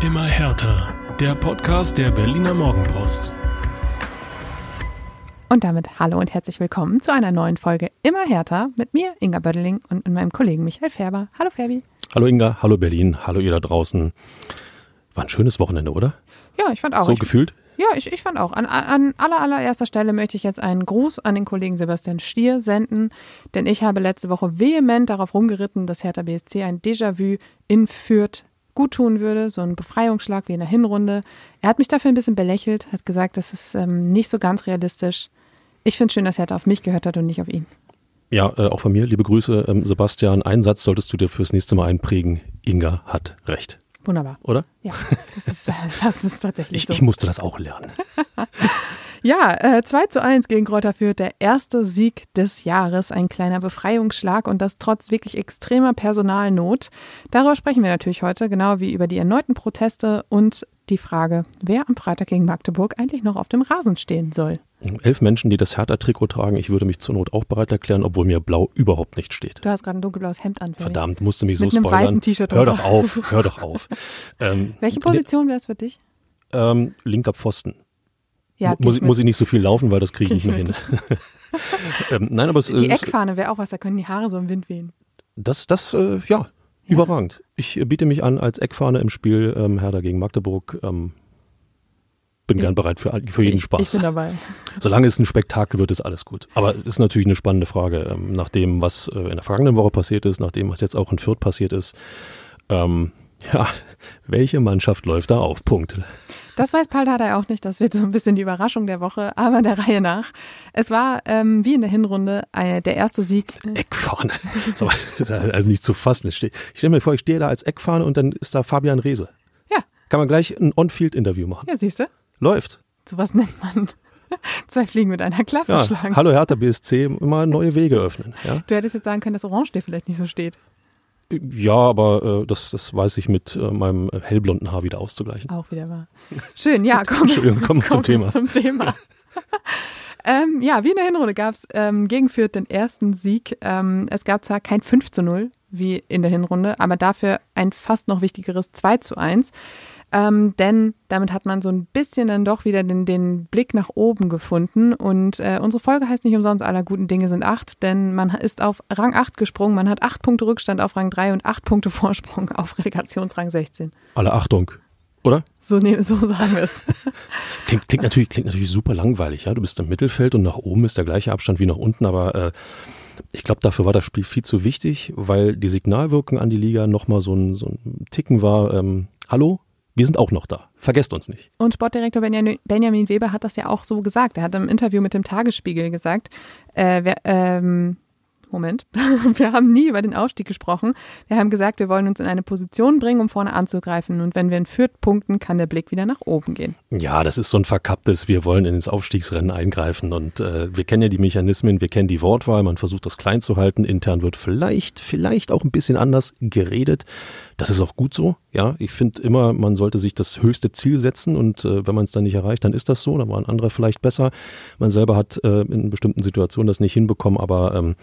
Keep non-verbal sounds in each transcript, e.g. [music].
Immer härter. Der Podcast der Berliner Morgenpost. Und damit hallo und herzlich willkommen zu einer neuen Folge Immer härter mit mir, Inga Bödeling, und mit meinem Kollegen Michael Färber. Hallo Ferbi. Hallo Inga, hallo Berlin, hallo ihr da draußen. War ein schönes Wochenende, oder? Ja, ich fand auch. So ich, gefühlt? Ja, ich, ich fand auch. An, an aller, allererster Stelle möchte ich jetzt einen Gruß an den Kollegen Sebastian Stier senden, denn ich habe letzte Woche vehement darauf rumgeritten, dass Hertha BSC ein Déjà-vu in Fürth gut tun würde, so ein Befreiungsschlag wie in der Hinrunde. Er hat mich dafür ein bisschen belächelt, hat gesagt, das ist ähm, nicht so ganz realistisch. Ich finde es schön, dass Hertha auf mich gehört hat und nicht auf ihn. Ja, äh, auch von mir, liebe Grüße, ähm, Sebastian. Einen Satz solltest du dir fürs nächste Mal einprägen. Inga hat recht. Wunderbar. Oder? Ja, das ist, äh, das ist tatsächlich Ich, so. ich musste das auch lernen. [laughs] Ja, äh, 2 zu 1 gegen Kräuter Fürth, der erste Sieg des Jahres, ein kleiner Befreiungsschlag und das trotz wirklich extremer Personalnot. Darüber sprechen wir natürlich heute, genau wie über die erneuten Proteste und die Frage, wer am Freitag gegen Magdeburg eigentlich noch auf dem Rasen stehen soll. Elf Menschen, die das Hertha-Trikot tragen. Ich würde mich zur Not auch bereit erklären, obwohl mir blau überhaupt nicht steht. Du hast gerade ein dunkelblaues Hemd an. Verdammt, musste mich Mit so einem spoilern. weißen T-Shirt Hör doch auf, hör doch [laughs] auf. Ähm, Welche Position wäre es für dich? ähm, linker Pfosten. Ja, muss, ich, muss ich nicht so viel laufen, weil das kriege ich Geh nicht ich mehr hin. [laughs] [laughs] ähm, nein, aber es, Die äh, es, Eckfahne wäre auch was, da können die Haare so im Wind wehen. das, das, äh, ja, überragend. Ich äh, biete mich an als Eckfahne im Spiel ähm, Hertha gegen Magdeburg. Ähm, bin Ich- gern bereit für, für jeden ich, Spaß. Ich bin dabei. [laughs] Solange es ein Spektakel wird, ist alles gut. Aber es ist natürlich eine spannende Frage, ähm, nach dem, was äh, in der vergangenen Woche passiert ist, nach dem, was jetzt auch in Fürth passiert ist. Ähm, ja, welche Mannschaft läuft da auf? Punkt. Das weiß Paul Dardai auch nicht. Das wird so ein bisschen die Überraschung der Woche, aber der Reihe nach. Es war ähm, wie in der Hinrunde äh, der erste Sieg. Eckfahne. So, [laughs] also nicht zu fassen. Ich stelle mir vor, ich stehe da als Eckfahne und dann ist da Fabian Reese. Ja, Kann man gleich ein On-Field-Interview machen. ja, siehst du? Läuft. Sowas nennt man [laughs] zwei Fliegen mit einer Klappe Ja, schlagen. hallo Hertha BSC, immer neue Wege öffnen. Ja, Du hättest jetzt sagen können, dass Orange dir vielleicht nicht so steht. Ja aber äh, das, das weiß ich mit äh, meinem hellblonden Haar wieder auszugleichen. Auch wieder wahr. Schön, ja, [laughs] komm. Entschuldigung, kommen wir zum Thema. Zum Thema. [laughs] ähm, ja, wie in der Hinrunde gab es ähm, gegen Fürth den ersten Sieg. Ähm, es gab zwar kein 5 zu 0 wie in der Hinrunde, aber dafür ein fast noch wichtigeres 2 zu 1. Ähm, denn damit hat man so ein bisschen dann doch wieder den, den Blick nach oben gefunden. Und äh, unsere Folge heißt nicht umsonst, aller guten Dinge sind acht, denn man ist auf Rang 8 gesprungen. Man hat acht Punkte Rückstand auf Rang 3 und acht Punkte Vorsprung auf Relegationsrang 16. Alle Achtung, oder? So, ne, so sagen wir es. [laughs] Klingt, klingt, natürlich, klingt natürlich super langweilig, ja. Du bist im Mittelfeld und nach oben ist der gleiche Abstand wie nach unten, aber äh, ich glaube, dafür war das Spiel viel zu wichtig, weil die Signalwirkung an die Liga nochmal so ein, so ein Ticken war, ähm, hallo, wir sind auch noch da. Vergesst uns nicht. Und Sportdirektor Benjamin Weber hat das ja auch so gesagt. Er hat im Interview mit dem Tagesspiegel gesagt, äh, wir, ähm, Moment, [laughs] wir haben nie über den Ausstieg gesprochen. Wir haben gesagt, wir wollen uns in eine Position bringen, um vorne anzugreifen. Und wenn wir in Fürth punkten, kann der Blick wieder nach oben gehen. Ja, das ist so ein verkapptes, wir wollen ins Aufstiegsrennen eingreifen und äh, wir kennen ja die Mechanismen, wir kennen die Wortwahl, man versucht das klein zu halten, intern wird vielleicht, vielleicht auch ein bisschen anders geredet. Das ist auch gut so, ja. Ich finde immer, man sollte sich das höchste Ziel setzen und äh, wenn man es dann nicht erreicht, dann ist das so, dann waren andere vielleicht besser. Man selber hat äh, in bestimmten Situationen das nicht hinbekommen, aber ähm,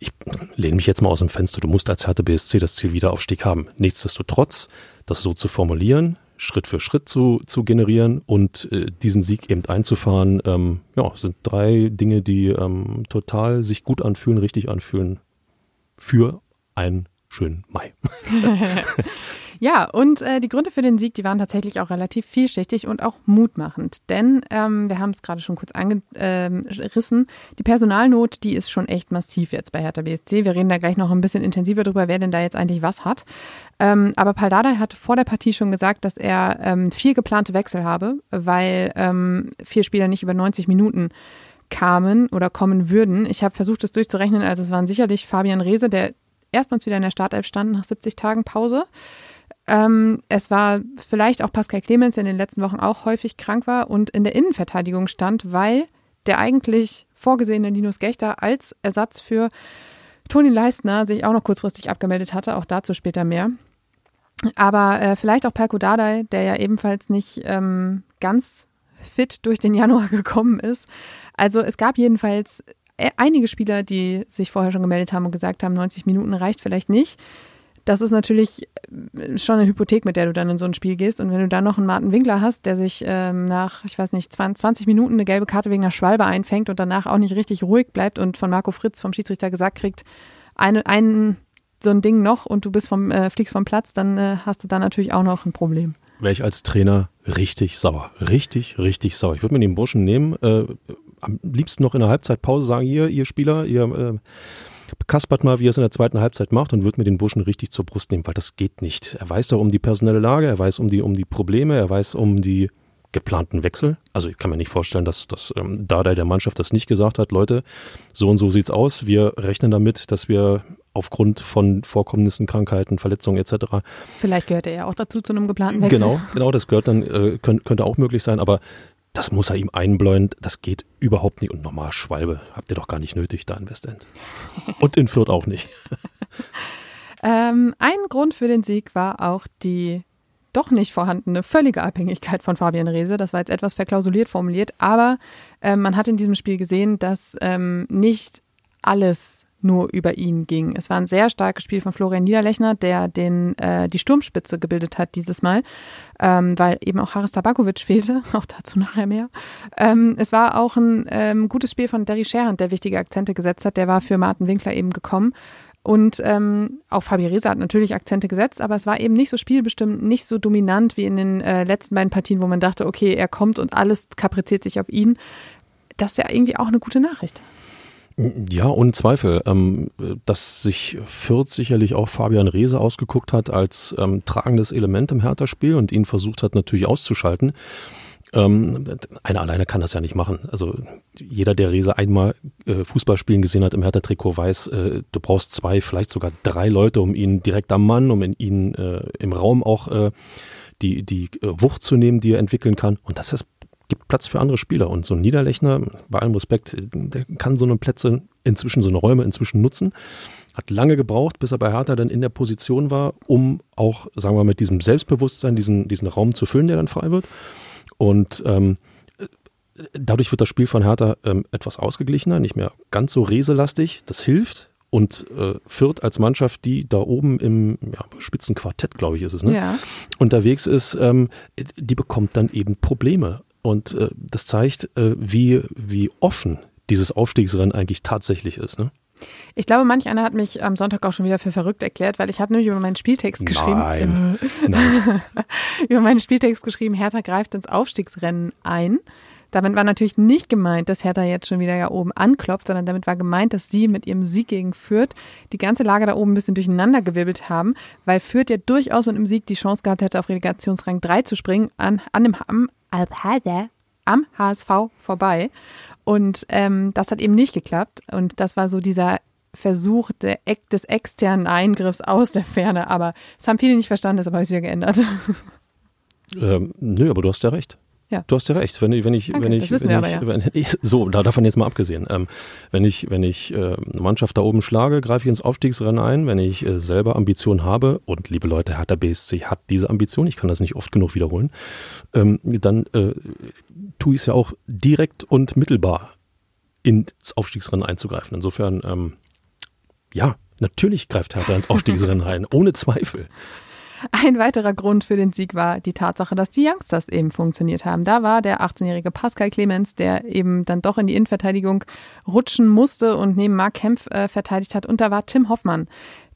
ich lehne mich jetzt mal aus dem Fenster, du musst als Härte BSC das Ziel Wiederaufstieg haben. Nichtsdestotrotz, das so zu formulieren, Schritt für Schritt zu, zu generieren und äh, diesen Sieg eben einzufahren, ähm, ja, sind drei Dinge, die ähm, total sich gut anfühlen, richtig anfühlen für einen schönen Mai. [laughs] Ja, und äh, die Gründe für den Sieg, die waren tatsächlich auch relativ vielschichtig und auch mutmachend. Denn ähm, wir haben es gerade schon kurz angerissen, die Personalnot, die ist schon echt massiv jetzt bei Hertha BSC. Wir reden da gleich noch ein bisschen intensiver drüber, wer denn da jetzt eigentlich was hat. Ähm, aber Paldada hat vor der Partie schon gesagt, dass er ähm, vier geplante Wechsel habe, weil ähm, vier Spieler nicht über 90 Minuten kamen oder kommen würden. Ich habe versucht, das durchzurechnen. Also es waren sicherlich Fabian Reese, der erstmals wieder in der Startelf stand nach 70 Tagen Pause. Ähm, es war vielleicht auch Pascal Clemens, der in den letzten Wochen auch häufig krank war und in der Innenverteidigung stand, weil der eigentlich vorgesehene Linus Gechter als Ersatz für Toni Leistner sich auch noch kurzfristig abgemeldet hatte. Auch dazu später mehr. Aber äh, vielleicht auch Perko Dardai, der ja ebenfalls nicht ähm, ganz fit durch den Januar [laughs] gekommen ist. Also es gab jedenfalls einige Spieler, die sich vorher schon gemeldet haben und gesagt haben, 90 Minuten reicht vielleicht nicht. das ist natürlich äh, schon eine Hypothek, mit der du dann in so ein Spiel gehst. Und wenn du dann noch einen Martin Winkler hast, der sich ähm, nach, ich weiß nicht, 20 Minuten eine gelbe Karte wegen einer Schwalbe einfängt und danach auch nicht richtig ruhig bleibt und von Marco Fritz vom Schiedsrichter gesagt kriegt, eine, ein, so ein Ding noch und du bist vom, äh, fliegst vom Platz, dann äh, hast du da natürlich auch noch ein Problem. Wäre ich als Trainer richtig sauer. Richtig, richtig sauer. Ich würde mir den Burschen nehmen, äh, am liebsten noch in der Halbzeitpause sagen, hier, ihr Spieler, ihr äh, kaspert mal, wie er es in der zweiten Halbzeit macht und würde mir den Burschen richtig zur Brust nehmen, weil das geht nicht. Er weiß doch um die personelle Lage, er weiß um die, um die Probleme, er weiß um die geplanten Wechsel. Also ich kann mir nicht vorstellen, dass, dass ähm, Dada der Mannschaft das nicht gesagt hat, Leute, so und so sieht's aus. Wir rechnen damit, dass wir aufgrund von Vorkommnissen, Krankheiten, Verletzungen etc. Vielleicht gehört er ja auch dazu zu einem geplanten Wechsel. Genau, genau, das gehört dann, äh, könnte, könnte auch möglich sein, aber das muss er ihm einbläuen, das geht überhaupt nicht. Und nochmal, Schwalbe, habt ihr doch gar nicht nötig da in Westend. [laughs] Und in Fürth auch nicht. [laughs] ähm, ein Grund für den Sieg war auch die doch nicht vorhandene völlige Abhängigkeit von Fabian Reese. Das war jetzt etwas verklausuliert formuliert, aber äh, man hat in diesem Spiel gesehen, dass ähm, nicht alles nur über ihn ging. Es war ein sehr starkes Spiel von Florian Niederlechner, der den, äh, die Sturmspitze gebildet hat dieses Mal, ähm, weil eben auch Haris Tabakovic [laughs] fehlte, auch dazu nachher mehr. Ähm, es war auch ein ähm, gutes Spiel von Derry Sherhand, der wichtige Akzente gesetzt hat. Der war für Martin Winkler eben gekommen. Und ähm, auch Fabi Reza hat natürlich Akzente gesetzt, aber es war eben nicht so spielbestimmt, nicht so dominant wie in den äh, letzten beiden Partien, wo man dachte, okay, er kommt und alles kapriziert sich auf ihn. Das ist ja irgendwie auch eine gute Nachricht. Ja, ohne Zweifel. Ähm, dass sich Fürth sicherlich auch Fabian Reese ausgeguckt hat als ähm, tragendes Element im Hertha-Spiel und ihn versucht hat natürlich auszuschalten. Ähm, einer alleine kann das ja nicht machen. Also jeder, der Rese einmal äh, Fußball spielen gesehen hat im Hertha-Trikot, weiß, äh, du brauchst zwei, vielleicht sogar drei Leute, um ihn direkt am Mann, um in ihn äh, im Raum auch äh, die, die äh, Wucht zu nehmen, die er entwickeln kann. Und das ist, gibt Platz für andere Spieler. Und so ein Niederlechner, bei allem Respekt, der kann so eine Plätze inzwischen, so eine Räume inzwischen nutzen. Hat lange gebraucht, bis er bei Hertha dann in der Position war, um auch, sagen wir mal, mit diesem Selbstbewusstsein diesen, diesen Raum zu füllen, der dann frei wird. Und ähm, dadurch wird das Spiel von Hertha ähm, etwas ausgeglichener, nicht mehr ganz so reselastig. Das hilft. Und äh, Fürth als Mannschaft, die da oben im ja, Spitzenquartett, glaube ich, ist es, ne? Ja. unterwegs ist, ähm, die bekommt dann eben Probleme. Und äh, das zeigt, äh, wie, wie offen dieses Aufstiegsrennen eigentlich tatsächlich ist. Ne? Ich glaube, manch einer hat mich am Sonntag auch schon wieder für verrückt erklärt, weil ich habe nämlich über meinen Spieltext geschrieben. Nein. Nein. [laughs] über meinen Spieltext geschrieben, Hertha greift ins Aufstiegsrennen ein. Damit war natürlich nicht gemeint, dass Hertha jetzt schon wieder ja oben anklopft, sondern damit war gemeint, dass sie mit ihrem Sieg gegen Fürth die ganze Lage da oben ein bisschen durcheinander gewirbelt haben, weil Fürth ja durchaus mit einem Sieg die Chance gehabt hätte, auf Relegationsrang 3 zu springen, an, an dem, am, am HSV vorbei. Und ähm, das hat eben nicht geklappt. Und das war so dieser Versuch der, des externen Eingriffs aus der Ferne. Aber es haben viele nicht verstanden, deshalb habe ich es wieder geändert. Ähm, nö, aber du hast ja recht. Ja. Du hast ja recht. Wenn, wenn ich, Danke, wenn ich, wenn ich, aber wenn ich, so, da davon jetzt mal abgesehen. Ähm, wenn ich, wenn ich äh, eine Mannschaft da oben schlage, greife ich ins Aufstiegsrennen ein. Wenn ich äh, selber Ambitionen habe und liebe Leute, Hertha BSC hat diese Ambition, ich kann das nicht oft genug wiederholen, ähm, dann äh, tue ich es ja auch direkt und mittelbar ins Aufstiegsrennen einzugreifen. Insofern, ähm, ja, natürlich greift Hertha ins [laughs] Aufstiegsrennen rein, ohne Zweifel. Ein weiterer Grund für den Sieg war die Tatsache, dass die Youngsters eben funktioniert haben. Da war der 18-jährige Pascal Clemens, der eben dann doch in die Innenverteidigung rutschen musste und neben Marc Kempf äh, verteidigt hat. Und da war Tim Hoffmann,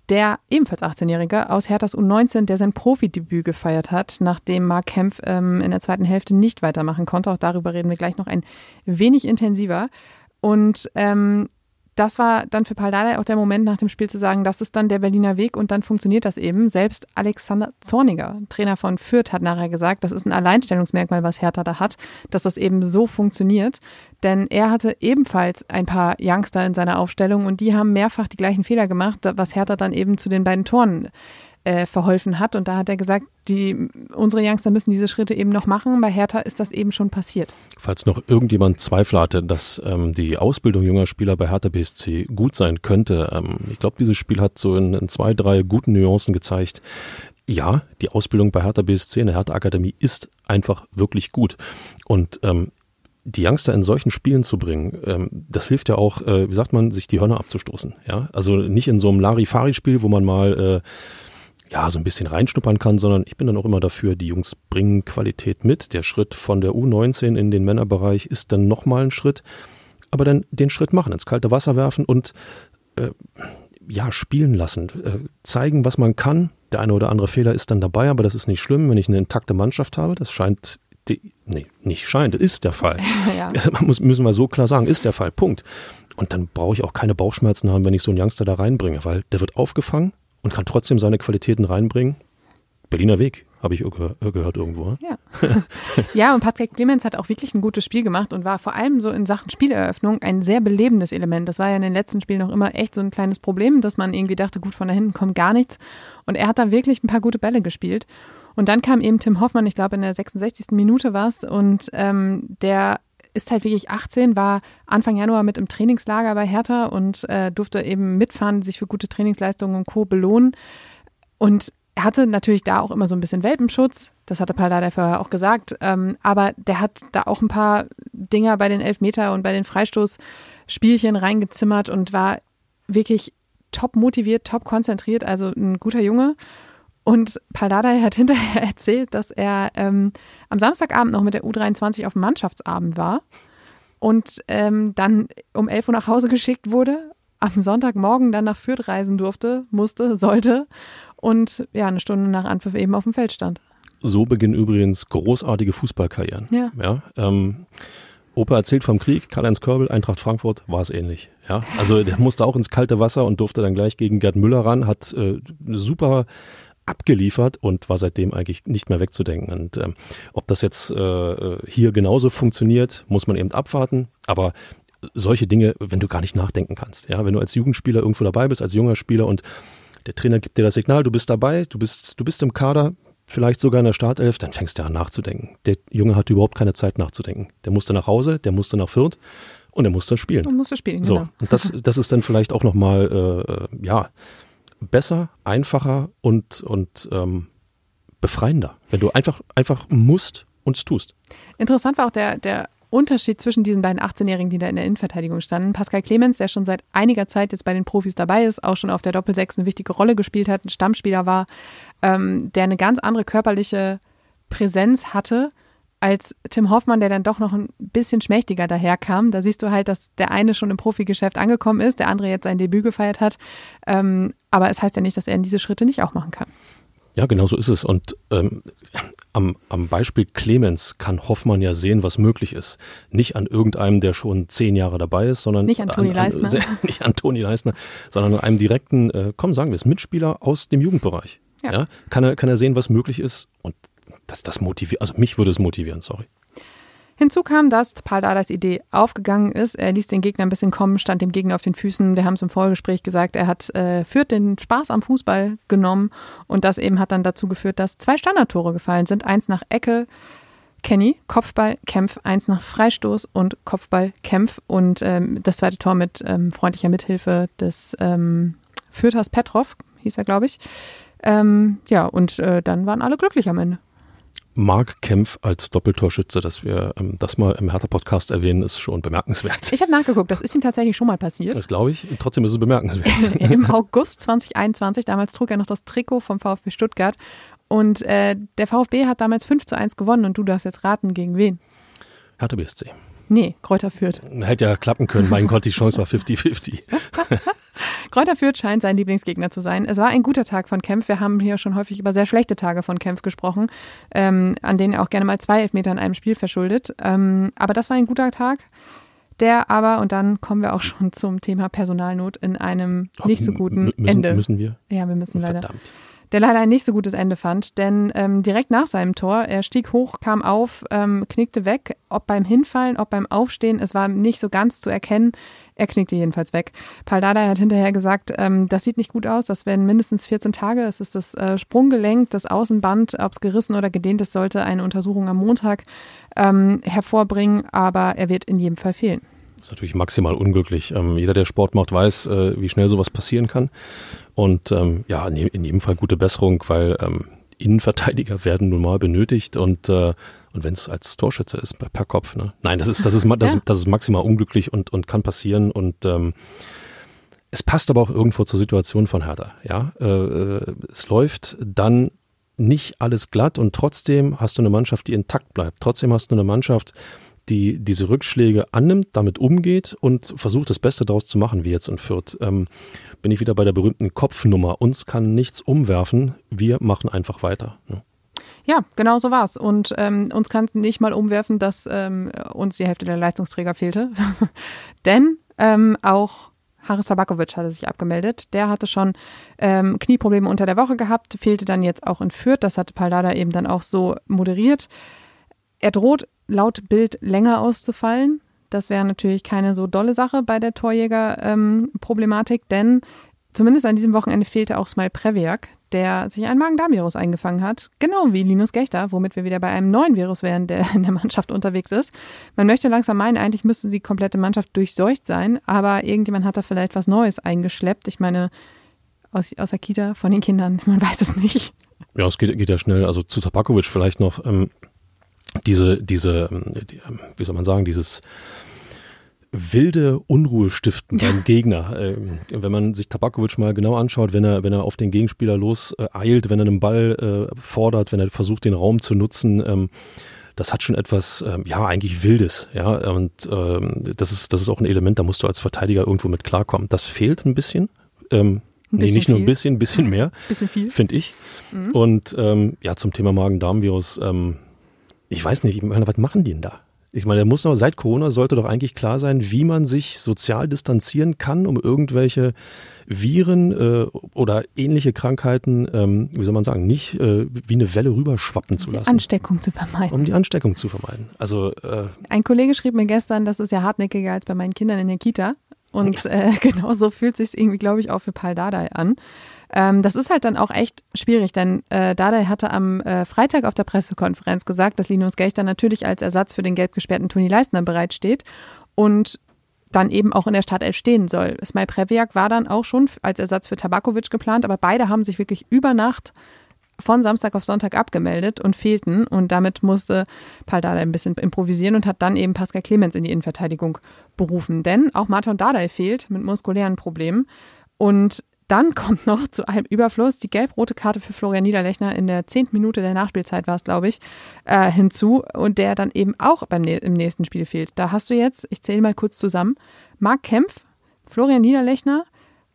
der ebenfalls 18-Jährige aus Herthas U19, der sein Profidebüt gefeiert hat, nachdem Marc Kempf ähm, in der zweiten Hälfte nicht weitermachen konnte. Auch darüber reden wir gleich noch ein wenig intensiver. Und ähm, das war dann für Paul Dardai auch der Moment nach dem Spiel zu sagen, das ist dann der Berliner Weg und dann funktioniert das eben. Selbst Alexander Zorniger, Trainer von Fürth, hat nachher gesagt, das ist ein Alleinstellungsmerkmal, was Hertha da hat, dass das eben so funktioniert. Denn er hatte ebenfalls ein paar Youngster in seiner Aufstellung und die haben mehrfach die gleichen Fehler gemacht, was Hertha dann eben zu den beiden Toren äh, verholfen hat. Und da hat er gesagt, die, unsere Youngster müssen diese Schritte eben noch machen. Bei Hertha ist das eben schon passiert. Falls noch irgendjemand Zweifel hatte, dass ähm, die Ausbildung junger Spieler bei Hertha BSC gut sein könnte, ähm, ich glaube, dieses Spiel hat so in, in zwei, drei guten Nuancen gezeigt. Ja, die Ausbildung bei Hertha BSC in der Hertha Akademie ist einfach wirklich gut. Und ähm, die Youngster in solchen Spielen zu bringen, ähm, das hilft ja auch, äh, wie sagt man, sich die Hörner abzustoßen. Ja, also nicht in so einem Larifari-Spiel, wo man mal äh, ja, so ein bisschen reinschnuppern kann, sondern ich bin dann auch immer dafür, die Jungs bringen Qualität mit. Der Schritt von der U19 in den Männerbereich ist dann nochmal ein Schritt. Aber dann den Schritt machen, ins kalte Wasser werfen und äh, ja, spielen lassen, äh, zeigen, was man kann. Der eine oder andere Fehler ist dann dabei, aber das ist nicht schlimm, wenn ich eine intakte Mannschaft habe. Das scheint, die, nee, nicht scheint, ist der Fall. [laughs] ja. also man muss, müssen wir so klar sagen, ist der Fall, Punkt. Und dann brauche ich auch keine Bauchschmerzen haben, wenn ich so einen Youngster da reinbringe, weil der wird aufgefangen und kann trotzdem seine Qualitäten reinbringen. Berliner Weg, habe ich gehört, irgendwo. Ja. [laughs] ja, und Pascal Clemens hat auch wirklich ein gutes Spiel gemacht und war vor allem so in Sachen Spieleröffnung ein sehr belebendes Element. Das war ja in den letzten Spielen noch immer echt so ein kleines Problem, dass man irgendwie dachte, gut, von da hinten kommt gar nichts. Und er hat da wirklich ein paar gute Bälle gespielt. Und dann kam eben Tim Hoffmann, ich glaube in der 66. Minute war es, und ähm, der ist halt wirklich 18, war Anfang Januar mit im Trainingslager bei Hertha und äh, durfte eben mitfahren, sich für gute Trainingsleistungen und Co. belohnen. Und er hatte natürlich da auch immer so ein bisschen Welpenschutz, das hatte Pallada vorher auch gesagt, ähm, aber der hat da auch ein paar Dinger bei den Elfmeter und bei den Freistoßspielchen reingezimmert und war wirklich top motiviert, top konzentriert, also ein guter Junge. Und Paldada hat [laughs] hinterher erzählt, dass er ähm, am Samstagabend noch mit der U23 auf dem Mannschaftsabend war und ähm, dann um 11 Uhr nach Hause geschickt wurde, am Sonntagmorgen dann nach Fürth reisen durfte, musste, sollte und ja, eine Stunde nach Anpfiff eben auf dem Feld stand. So beginnen übrigens großartige Fußballkarrieren. Ja. ja ähm, Opa erzählt vom Krieg, Karl-Heinz Körbel, Eintracht Frankfurt, war es ähnlich. Ja, also der musste auch ins kalte Wasser und durfte dann gleich gegen Gerd Müller ran, hat äh, eine super abgeliefert und war seitdem eigentlich nicht mehr wegzudenken. Und ähm, ob das jetzt äh, hier genauso funktioniert, muss man eben abwarten. Aber solche Dinge, wenn du gar nicht nachdenken kannst, ja, wenn du als Jugendspieler irgendwo dabei bist, als junger Spieler und der Trainer gibt dir das Signal, du bist dabei, du bist, du bist im Kader, vielleicht sogar in der Startelf, dann fängst du an nachzudenken. Der Junge hatte überhaupt keine Zeit nachzudenken. Der musste nach Hause, der musste nach Fürth und er musste spielen. Und musste spielen, so, genau. Und das, [laughs] das ist dann vielleicht auch nochmal, äh, ja, besser, einfacher und, und ähm, befreiender, wenn du einfach, einfach musst und es tust. Interessant war auch der, der Unterschied zwischen diesen beiden 18-Jährigen, die da in der Innenverteidigung standen. Pascal Clemens, der schon seit einiger Zeit jetzt bei den Profis dabei ist, auch schon auf der Doppelsechs eine wichtige Rolle gespielt hat, ein Stammspieler war, ähm, der eine ganz andere körperliche Präsenz hatte als Tim Hoffmann, der dann doch noch ein bisschen schmächtiger daherkam. Da siehst du halt, dass der eine schon im Profigeschäft angekommen ist, der andere jetzt sein Debüt gefeiert hat. Ähm, aber es heißt ja nicht, dass er diese Schritte nicht auch machen kann. Ja, genau so ist es. Und ähm, am, am Beispiel Clemens kann Hoffmann ja sehen, was möglich ist. Nicht an irgendeinem, der schon zehn Jahre dabei ist, sondern nicht an Toni an, Leisner. An, [laughs] nicht an Toni Leisner, sondern an einem direkten, äh, komm, sagen wir es, Mitspieler aus dem Jugendbereich. Ja. ja. kann, er, kann er sehen, was möglich ist. Und das, das motiviert, also mich würde es motivieren, sorry. Hinzu kam, dass Paul Dardais Idee aufgegangen ist. Er ließ den Gegner ein bisschen kommen, stand dem Gegner auf den Füßen. Wir haben es im Vorgespräch gesagt, er hat äh, führt den Spaß am Fußball genommen und das eben hat dann dazu geführt, dass zwei Standardtore gefallen sind. Eins nach Ecke, Kenny, Kopfball, Kempf, eins nach Freistoß und Kopfball, Kempf und ähm, das zweite Tor mit ähm, freundlicher Mithilfe des ähm, Fürthers Petrov, hieß er, glaube ich. Ähm, ja, und äh, dann waren alle glücklich am Ende. Marc Kempf als Doppeltorschütze, dass wir ähm, das mal im Hertha-Podcast erwähnen, ist schon bemerkenswert. Ich habe nachgeguckt, das ist ihm tatsächlich schon mal passiert. Das glaube ich. Trotzdem ist es bemerkenswert. [laughs] Im August 2021, damals trug er noch das Trikot vom VfB Stuttgart. Und äh, der VfB hat damals 5 zu 1 gewonnen und du darfst jetzt raten, gegen wen? Hertha BSC. Nee, Kräuter Fürth. Hätte ja klappen können. Mein Gott, die Chance war 50-50. [laughs] Kräuter Fürth scheint sein Lieblingsgegner zu sein. Es war ein guter Tag von Kempf. Wir haben hier schon häufig über sehr schlechte Tage von Kempf gesprochen, ähm, an denen er auch gerne mal zwei Elfmeter in einem Spiel verschuldet. Ähm, aber das war ein guter Tag. Der aber, und dann kommen wir auch schon zum Thema Personalnot in einem nicht so guten müssen, Ende. Müssen wir? Ja, wir müssen leider. Verdammt der leider ein nicht so gutes Ende fand, denn ähm, direkt nach seinem Tor, er stieg hoch, kam auf, ähm, knickte weg, ob beim Hinfallen, ob beim Aufstehen, es war nicht so ganz zu erkennen. Er knickte jedenfalls weg. Paldada hat hinterher gesagt, ähm, das sieht nicht gut aus, das werden mindestens 14 Tage. Es ist das äh, Sprunggelenk, das Außenband, ob es gerissen oder gedehnt ist, sollte eine Untersuchung am Montag ähm, hervorbringen, aber er wird in jedem Fall fehlen. Das ist natürlich maximal unglücklich. Ähm, jeder, der Sport macht, weiß, äh, wie schnell sowas passieren kann. Und ähm, ja, in, jedem Fall gute Besserung, weil ähm, Innenverteidiger werden nun mal benötigt und äh, und wenn es als Torschütze ist per Kopf, ne? Nein, das ist das ist das, das, ist, das ist maximal unglücklich und und kann passieren und ähm, es passt aber auch irgendwo zur Situation von Hertha. Ja, äh, äh, es läuft dann nicht alles glatt und trotzdem hast du eine Mannschaft, die intakt bleibt. Trotzdem hast du eine Mannschaft, die diese Rückschläge annimmt, damit umgeht und versucht, das Beste daraus zu machen, wie jetzt in Fürth. Ähm, bin ich wieder bei der berühmten Kopfnummer. Uns kann nichts umwerfen, wir machen einfach weiter. Ne? Ja, genau so war's. Und ähm, uns kann nicht mal umwerfen, dass ähm, uns die Hälfte der Leistungsträger fehlte. [laughs] Denn ähm, auch Haris Tabakovic hatte sich abgemeldet. Der hatte schon ähm, Knieprobleme unter der Woche gehabt, fehlte dann jetzt auch in Fürth. Das hatte Paldada eben dann auch so moderiert. Er droht laut Bild länger auszufallen. Das wäre natürlich keine so dolle Sache bei der Torjäger-Problematik, ähm, denn zumindest an diesem Wochenende fehlte auch Smile Previak, der sich ein Magen-Darm-Virus eingefangen hat. Genau wie Linus Gechter, womit wir wieder bei einem neuen Virus wären, der in der Mannschaft unterwegs ist. Man möchte langsam meinen, eigentlich müsste die komplette Mannschaft durchseucht sein, aber irgendjemand hat da vielleicht was Neues eingeschleppt. Ich meine, aus, aus der Kita von den Kindern, [laughs] man weiß es nicht. Ja, es geht, geht ja schnell. Also zu Tabakovic vielleicht noch. Ähm, diese, diese, ähm, ähm, wie soll man sagen, dieses wilde Unruhe stiften beim Gegner. Ähm, wenn man sich Tabakovic mal genau anschaut, wenn er, wenn er auf den Gegenspieler los äh, eilt, wenn er einen Ball äh, fordert, wenn er versucht, den Raum zu nutzen, ähm, das hat schon etwas, ähm, ja, eigentlich Wildes, ja, und ähm, das ist, das ist auch ein Element, da musst du als Verteidiger irgendwo mit klarkommen. Das fehlt ein bisschen. Ähm, nee, nicht viel. nur ein bisschen, ein bisschen mehr. bisschen viel. Finde ich. Mhm. Und ähm, ja, zum Thema Magen-Darm-Virus, ähm, ich weiß nicht, ich meine, was machen die denn da? Ich meine, muss noch, seit Corona sollte doch eigentlich klar sein, wie man sich sozial distanzieren kann, um irgendwelche Viren äh, oder ähnliche Krankheiten, ähm, wie soll man sagen, nicht äh, wie eine Welle rüberschwappen zu lassen. Die Ansteckung zu vermeiden. Um die Ansteckung zu vermeiden. Also äh, Ein Kollege schrieb mir gestern, das ist ja hartnäckiger als bei meinen Kindern in der Kita. Und äh, [laughs] genau so fühlt sich irgendwie, glaube ich, auch für Paul Dardai an. Ähm, das ist halt dann auch echt schwierig, denn äh, Dardai hatte am äh, Freitag auf der Pressekonferenz gesagt, dass Linus Gechter natürlich als Ersatz für den gelb gesperrten Toni Leistner bereitsteht und dann eben auch in der Startelf stehen soll. Smaj Previak war dann auch schon als Ersatz für Tabakovic geplant, aber beide haben sich wirklich über Nacht von Samstag auf Sonntag abgemeldet und fehlten. Und damit musste Paul Dardai ein bisschen improvisieren und hat dann eben Pascal Clemens in die Innenverteidigung berufen. Denn auch Martin Dardai fehlt mit muskulären Problemen. Und dann kommt noch zu einem Überfluss die gelb-rote Karte für Florian Niederlechner in der zehnten Minute der Nachspielzeit war es, glaube ich, äh, hinzu und der dann eben auch beim, im nächsten Spiel fehlt. Da hast du jetzt, ich zähle mal kurz zusammen, Marc Kempf, Florian Niederlechner,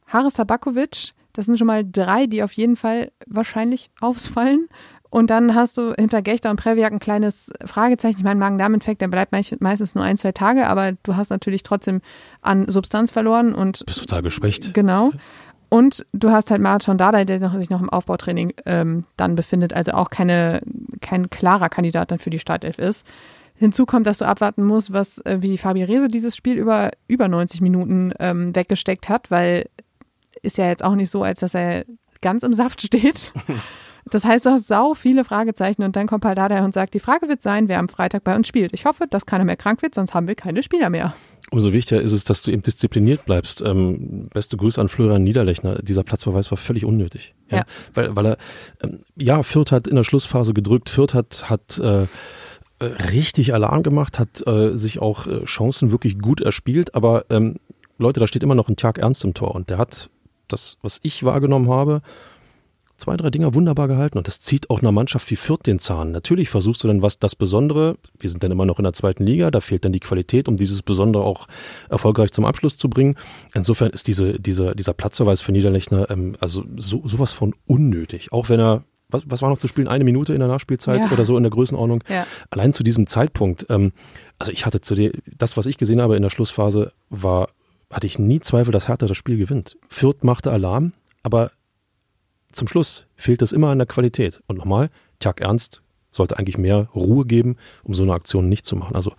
Haris Tabakovic, das sind schon mal drei, die auf jeden Fall wahrscheinlich ausfallen. Und dann hast du hinter Gechter und Previak ein kleines Fragezeichen. Ich meine, Magen-Darm-Infekt, der bleibt meistens nur ein, zwei Tage, aber du hast natürlich trotzdem an Substanz verloren und. Bist total geschwächt. Genau. Und du hast halt Marathon Dardai, der noch, sich noch im Aufbautraining ähm, dann befindet, also auch keine, kein klarer Kandidat dann für die Startelf ist. Hinzu kommt, dass du abwarten musst, was äh, wie Fabi Rehse dieses Spiel über über 90 Minuten ähm, weggesteckt hat, weil ist ja jetzt auch nicht so, als dass er ganz im Saft steht. [laughs] Das heißt, du hast sau viele Fragezeichen und dann kommt Paldada und sagt, die Frage wird sein, wer am Freitag bei uns spielt. Ich hoffe, dass keiner mehr krank wird, sonst haben wir keine Spieler mehr. Umso wichtiger ist es, dass du eben diszipliniert bleibst. Ähm, beste Grüße an Florian Niederlechner. Dieser Platzverweis war völlig unnötig. Ja. ja. Weil, weil er, ähm, ja, Fürth hat in der Schlussphase gedrückt. Fürth hat, hat äh, äh richtig Alarm gemacht, hat äh, sich auch äh, Chancen wirklich gut erspielt. Aber ähm, Leute, da steht immer noch ein Tag Ernst im Tor. Und der hat das, was ich wahrgenommen habe, zwei, drei Dinger wunderbar gehalten und das zieht auch einer Mannschaft wie Fürth den Zahn. Natürlich versuchst du dann was das Besondere, wir sind dann immer noch in der zweiten Liga, da fehlt dann die Qualität, um dieses Besondere auch erfolgreich zum Abschluss zu bringen. Insofern ist diese, diese, dieser Platzverweis für Niederlechner ähm, also so, sowas von unnötig. Auch wenn er was, was war noch zu spielen? Eine Minute in der Nachspielzeit ja. oder so in der Größenordnung. Ja. Allein zu diesem Zeitpunkt, ähm, also ich hatte zu dir, das, was ich gesehen habe in der Schlussphase, war, hatte ich nie Zweifel, dass Hertha das Spiel gewinnt. Fürth machte Alarm, aber zum Schluss fehlt es immer an der Qualität. Und nochmal, Tag Ernst sollte eigentlich mehr Ruhe geben, um so eine Aktion nicht zu machen. Also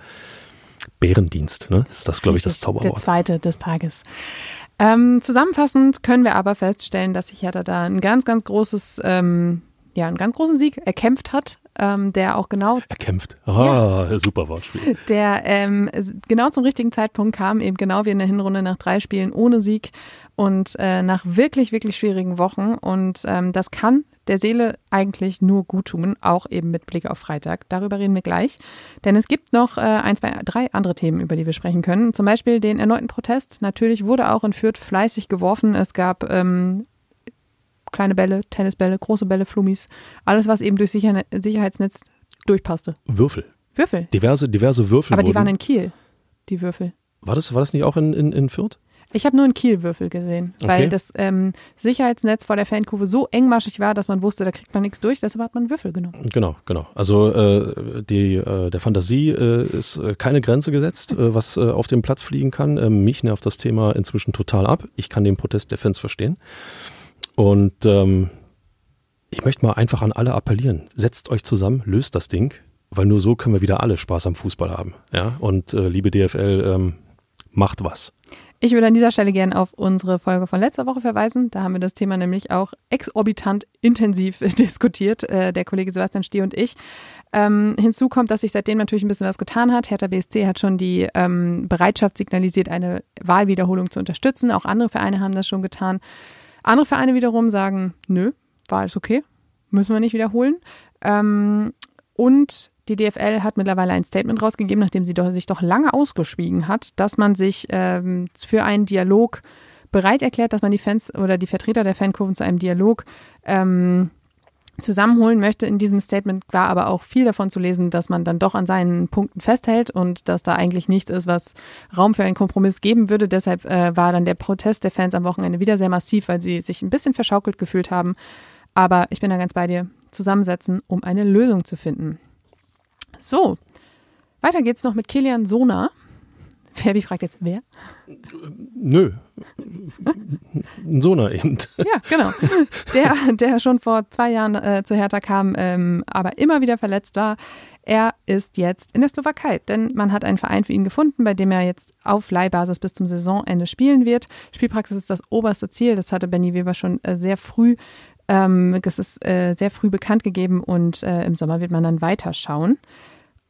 Bärendienst, ne? Ist das, glaube ich, das Zauberwort. Der zweite des Tages. Ähm, zusammenfassend können wir aber feststellen, dass sich Hertha da ein ganz, ganz großes, ähm, ja, einen ganz großen Sieg erkämpft hat, ähm, der auch genau. Erkämpft. Ah, ja, super Wortspiel. Der ähm, genau zum richtigen Zeitpunkt kam, eben genau wie in der Hinrunde nach drei Spielen ohne Sieg und äh, nach wirklich, wirklich schwierigen Wochen. Und ähm, das kann der Seele eigentlich nur gut tun, auch eben mit Blick auf Freitag. Darüber reden wir gleich. Denn es gibt noch äh, ein, zwei, drei andere Themen, über die wir sprechen können. Zum Beispiel den erneuten Protest. Natürlich wurde auch in Fürth fleißig geworfen. Es gab ähm, kleine Bälle, Tennisbälle, große Bälle, Flummis, alles, was eben durch Sicher Sicherheitsnetz durchpasste. Würfel. Würfel. Diverse, diverse Würfel. Aber die waren in Kiel, die Würfel. war, das, war das nicht auch in, in, in Fürth? Ich habe nur in Kiel Würfel gesehen, weil Okay. das ähm, Sicherheitsnetz vor der Fankurve so engmaschig war, dass man wusste, da kriegt man nichts durch, deshalb hat man Würfel genommen. Genau, genau. Also äh, die, äh, der Fantasie äh, ist äh, keine Grenze gesetzt, äh, was äh, auf dem Platz fliegen kann. Ähm, mich nervt das Thema inzwischen total ab. Ich kann den Protest der Fans verstehen. Und ähm, ich möchte mal einfach an alle appellieren. Setzt euch zusammen, löst das Ding, weil nur so können wir wieder alle Spaß am Fußball haben. Ja, und äh, liebe DFL, ähm, macht was. Ich würde an dieser Stelle gerne auf unsere Folge von letzter Woche verweisen. Da haben wir das Thema nämlich auch exorbitant intensiv [laughs] diskutiert, äh, der Kollege Sebastian Stier und ich. Ähm, hinzu kommt, dass sich seitdem natürlich ein bisschen was getan hat. Hertha BSC hat schon die ähm, Bereitschaft signalisiert, eine Wahlwiederholung zu unterstützen. Auch andere Vereine haben das schon getan. Andere Vereine wiederum sagen, nö, war alles okay, müssen wir nicht wiederholen. Ähm, und die DFL hat mittlerweile ein Statement rausgegeben, nachdem sie doch, sich doch lange ausgeschwiegen hat, dass man sich ähm, für einen Dialog bereit erklärt, dass man die Fans oder die Vertreter der Fankurven zu einem Dialog ähm, zusammenholen möchte. In diesem Statement war aber auch viel davon zu lesen, dass man dann doch an seinen Punkten festhält und dass da eigentlich nichts ist, was Raum für einen Kompromiss geben würde. Deshalb äh, war dann der Protest der Fans am Wochenende wieder sehr massiv, weil sie sich ein bisschen verschaukelt gefühlt haben. Aber ich bin da ganz bei dir. Zusammensetzen, um eine Lösung zu finden. So, weiter geht's noch mit Kilian Sona. Fabi fragt jetzt, wer? Nö. Ein Sohner eben. Ja, genau. Der, der schon vor zwei Jahren äh, zu Hertha kam, ähm, aber immer wieder verletzt war. Er ist jetzt in der Slowakei, denn man hat einen Verein für ihn gefunden, bei dem er jetzt auf Leihbasis bis zum Saisonende spielen wird. Spielpraxis ist das oberste Ziel. Das hatte Benny Weber schon äh, sehr früh, ähm, das ist äh, sehr früh bekannt gegeben und äh, im Sommer wird man dann weiterschauen.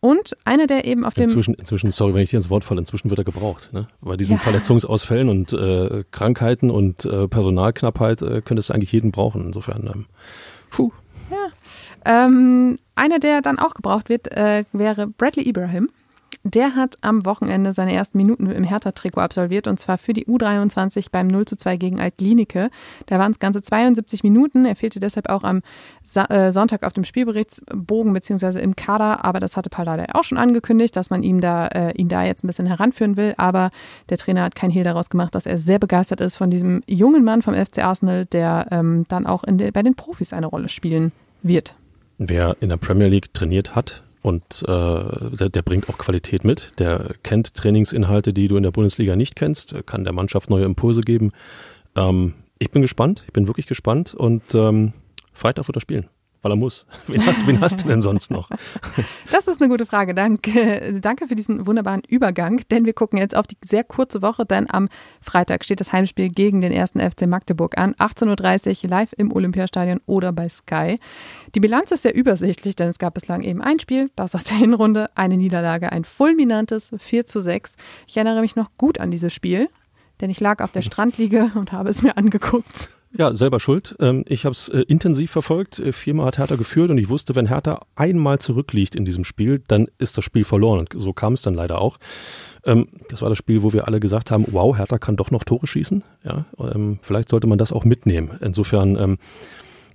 Und einer, der eben auf dem Inzwischen, inzwischen, sorry, wenn ich dir ins Wort falle, inzwischen wird er gebraucht. Ne? Bei diesen Ja. Verletzungsausfällen und äh, Krankheiten und äh, Personalknappheit äh, könntest du eigentlich jeden brauchen. Insofern, ähm, puh. Ähm, einer, der dann auch gebraucht wird, äh, wäre Bradley Ibrahim. Der hat am Wochenende seine ersten Minuten im Hertha-Trikot absolviert und zwar für die U23 beim 0 zu 2 gegen Altlinike. Da waren es ganze 72 Minuten. Er fehlte deshalb auch am Sa äh, Sonntag auf dem Spielberichtsbogen beziehungsweise im Kader, aber das hatte Pallada auch schon angekündigt, dass man ihm da, äh, ihn da jetzt ein bisschen heranführen will. Aber der Trainer hat kein Hehl daraus gemacht, dass er sehr begeistert ist von diesem jungen Mann vom FC Arsenal, der ähm, dann auch de, bei den Profis eine Rolle spielen wird. Wer in der Premier League trainiert hat und äh, der, der bringt auch Qualität mit, der kennt Trainingsinhalte, die du in der Bundesliga nicht kennst, kann der Mannschaft neue Impulse geben. Ähm, ich bin gespannt, ich bin wirklich gespannt. Und ähm, Freitag wird er spielen, weil er muss. [laughs] Wen hast, wen hast du denn sonst noch? [laughs] Das ist eine gute Frage. Danke, danke für diesen wunderbaren Übergang, denn wir gucken jetzt auf die sehr kurze Woche, denn am Freitag steht das Heimspiel gegen den ersten FC Magdeburg an. 18.30 Uhr live im Olympiastadion oder bei Sky. Die Bilanz ist sehr übersichtlich, denn es gab bislang eben ein Spiel, das aus der Hinrunde, eine Niederlage, ein fulminantes 4 zu 6. Ich erinnere mich noch gut an dieses Spiel, denn ich lag auf der Strandliege und habe es mir angeguckt. Ja, selber schuld. Ähm, ich habe es äh, intensiv verfolgt. Äh, viermal hat Hertha geführt und ich wusste, wenn Hertha einmal zurückliegt in diesem Spiel, dann ist das Spiel verloren. Und so kam es dann leider auch. Ähm, das war das Spiel, wo wir alle gesagt haben, wow, Hertha kann doch noch Tore schießen. Ja, ähm, vielleicht sollte man das auch mitnehmen. Insofern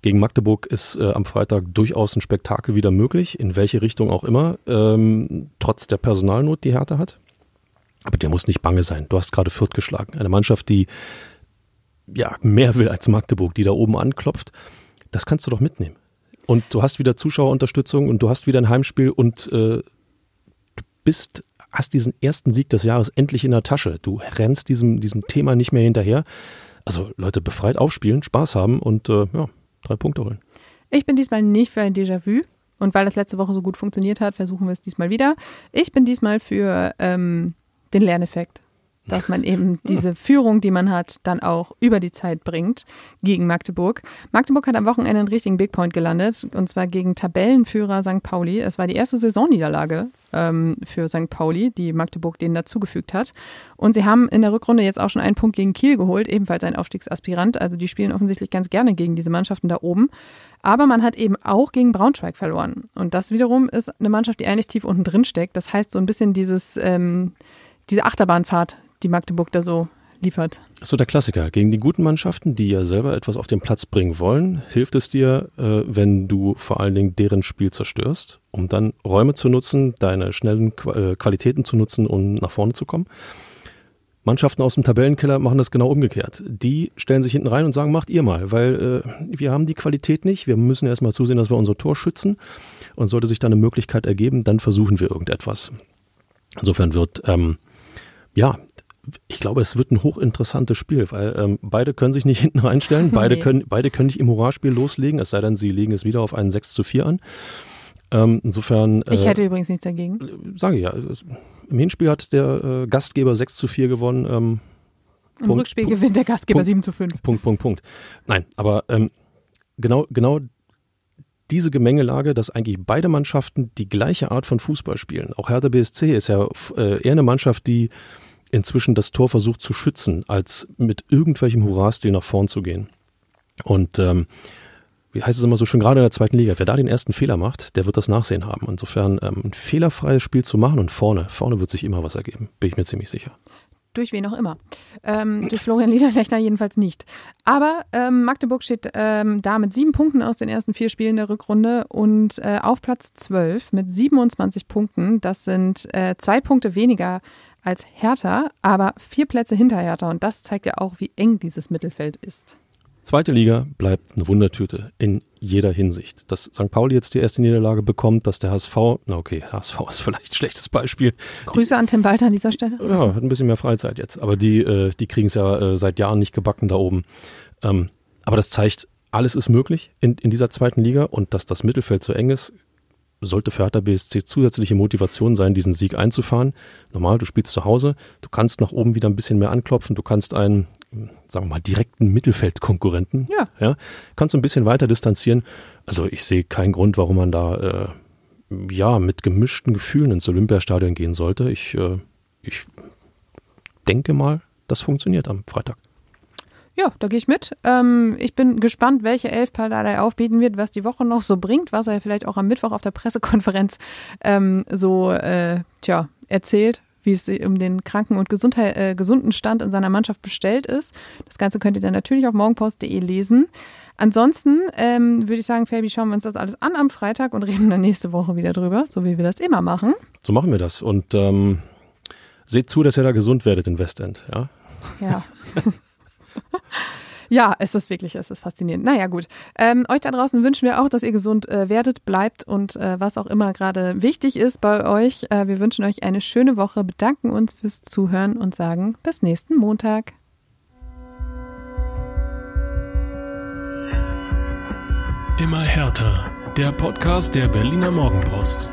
gegen Magdeburg ist äh, am Freitag durchaus ein Spektakel wieder möglich, in welche Richtung auch immer, trotz der Personalnot, die Hertha hat. Aber der muss nicht bange sein. Du hast gerade Fürth geschlagen. Eine Mannschaft, die ja, mehr will als Magdeburg, die da oben anklopft, das kannst du doch mitnehmen. Und du hast wieder Zuschauerunterstützung und du hast wieder ein Heimspiel und äh, du bist, hast diesen ersten Sieg des Jahres endlich in der Tasche. Du rennst diesem, diesem Thema nicht mehr hinterher. Also Leute, befreit aufspielen, Spaß haben und äh, ja, drei Punkte holen. Ich bin diesmal nicht für ein Déjà-vu. Und weil das letzte Woche so gut funktioniert hat, versuchen wir es diesmal wieder. Ich bin diesmal für ähm, den Lerneffekt. Dass man eben diese Führung, die man hat, dann auch über die Zeit bringt gegen Magdeburg. Magdeburg hat am Wochenende einen richtigen Big Point gelandet und zwar gegen Tabellenführer St. Pauli. Es war die erste Saisonniederlage ähm, für St. Pauli, die Magdeburg denen dazugefügt hat. Und sie haben in der Rückrunde jetzt auch schon einen Punkt gegen Kiel geholt, ebenfalls ein Aufstiegsaspirant. Also die spielen offensichtlich ganz gerne gegen diese Mannschaften da oben. Aber man hat eben auch gegen Braunschweig verloren. Und das wiederum ist eine Mannschaft, die eigentlich tief unten drin steckt. Das heißt so ein bisschen dieses, ähm, diese Achterbahnfahrt, die Magdeburg da so liefert. So der Klassiker. Gegen die guten Mannschaften, die ja selber etwas auf den Platz bringen wollen, hilft es dir, äh, wenn du vor allen Dingen deren Spiel zerstörst, um dann Räume zu nutzen, deine schnellen äh, Qualitäten zu nutzen, um nach vorne zu kommen. Mannschaften aus dem Tabellenkeller machen das genau umgekehrt. Die stellen sich hinten rein und sagen, macht ihr mal, weil äh, wir haben die Qualität nicht. Wir müssen erstmal zusehen, dass wir unser Tor schützen. Und sollte sich da eine Möglichkeit ergeben, dann versuchen wir irgendetwas. Insofern wird, ähm, ja, ich glaube, es wird ein hochinteressantes Spiel, weil ähm, beide können sich nicht [laughs] hinten reinstellen, beide, nee. können, beide können nicht im Hurraspiel loslegen, es sei denn, sie legen es wieder auf einen 6 zu 4 an. Ähm, insofern. Äh, ich hätte übrigens nichts dagegen. Sage ich ja. Im Hinspiel hat der äh, Gastgeber 6 zu 4 gewonnen. Ähm, Im Punkt, Rückspiel Punkt, gewinnt der Gastgeber Punkt, 7 zu 5. Punkt, Punkt, Punkt. Nein, aber ähm, genau, genau diese Gemengelage, dass eigentlich beide Mannschaften die gleiche Art von Fußball spielen. Auch Hertha BSC ist ja äh, eher eine Mannschaft, die inzwischen das Tor versucht zu schützen, als mit irgendwelchem Hurra-Stil nach vorn zu gehen. Und ähm, wie heißt es immer so schön, gerade in der zweiten Liga, wer da den ersten Fehler macht, der wird das Nachsehen haben. Insofern ähm, ein fehlerfreies Spiel zu machen und vorne, vorne wird sich immer was ergeben, bin ich mir ziemlich sicher. Durch wen auch immer. Ähm, durch Florian Liederlechner jedenfalls nicht. Aber ähm, Magdeburg steht ähm, da mit sieben Punkten aus den ersten vier Spielen der Rückrunde und äh, auf Platz zwölf mit 27 Punkten. Das sind äh, zwei Punkte weniger als Hertha, aber vier Plätze hinter Hertha. Und das zeigt ja auch, wie eng dieses Mittelfeld ist. Zweite Liga bleibt eine Wundertüte in jeder Hinsicht. Dass St. Pauli jetzt die erste Niederlage bekommt, dass der HSV, na okay, HSV ist vielleicht ein schlechtes Beispiel. Grüße die, an Tim Walter an dieser Stelle. Ja, hat ein bisschen mehr Freizeit jetzt. Aber die, äh, die kriegen es ja äh, seit Jahren nicht gebacken da oben. Ähm, aber das zeigt, alles ist möglich in, in dieser zweiten Liga und dass das Mittelfeld so eng ist, sollte für Hertha BSC zusätzliche Motivation sein, diesen Sieg einzufahren. Normal, du spielst zu Hause, du kannst nach oben wieder ein bisschen mehr anklopfen, du kannst einen, sagen wir mal, direkten Mittelfeldkonkurrenten, ja. ja kannst du ein bisschen weiter distanzieren. Also ich sehe keinen Grund, warum man da äh, ja mit gemischten Gefühlen ins Olympiastadion gehen sollte. Ich, äh, ich denke mal, das funktioniert am Freitag. Ja, da gehe ich mit. Ähm, ich bin gespannt, welche Elf Paldadei aufbieten wird, was die Woche noch so bringt, was er vielleicht auch am Mittwoch auf der Pressekonferenz ähm, so äh, tja, erzählt, wie es um den kranken und Gesundheit, äh, gesunden Stand in seiner Mannschaft bestellt ist. Das Ganze könnt ihr dann natürlich auf morgenpost.de lesen. Ansonsten ähm, würde ich sagen, Fabi, schauen wir uns das alles an am Freitag und reden dann nächste Woche wieder drüber, so wie wir das immer machen. So machen wir das. Und ähm, seht zu, dass ihr da gesund werdet in Westend, ja? Ja. [laughs] Ja, es ist wirklich, es ist faszinierend. Naja, gut. Ähm, euch da draußen wünschen wir auch, dass ihr gesund äh, werdet, bleibt und äh, was auch immer gerade wichtig ist bei euch. Äh, wir wünschen euch eine schöne Woche, bedanken uns fürs Zuhören und sagen bis nächsten Montag. Immer härter. Der Podcast der Berliner Morgenpost.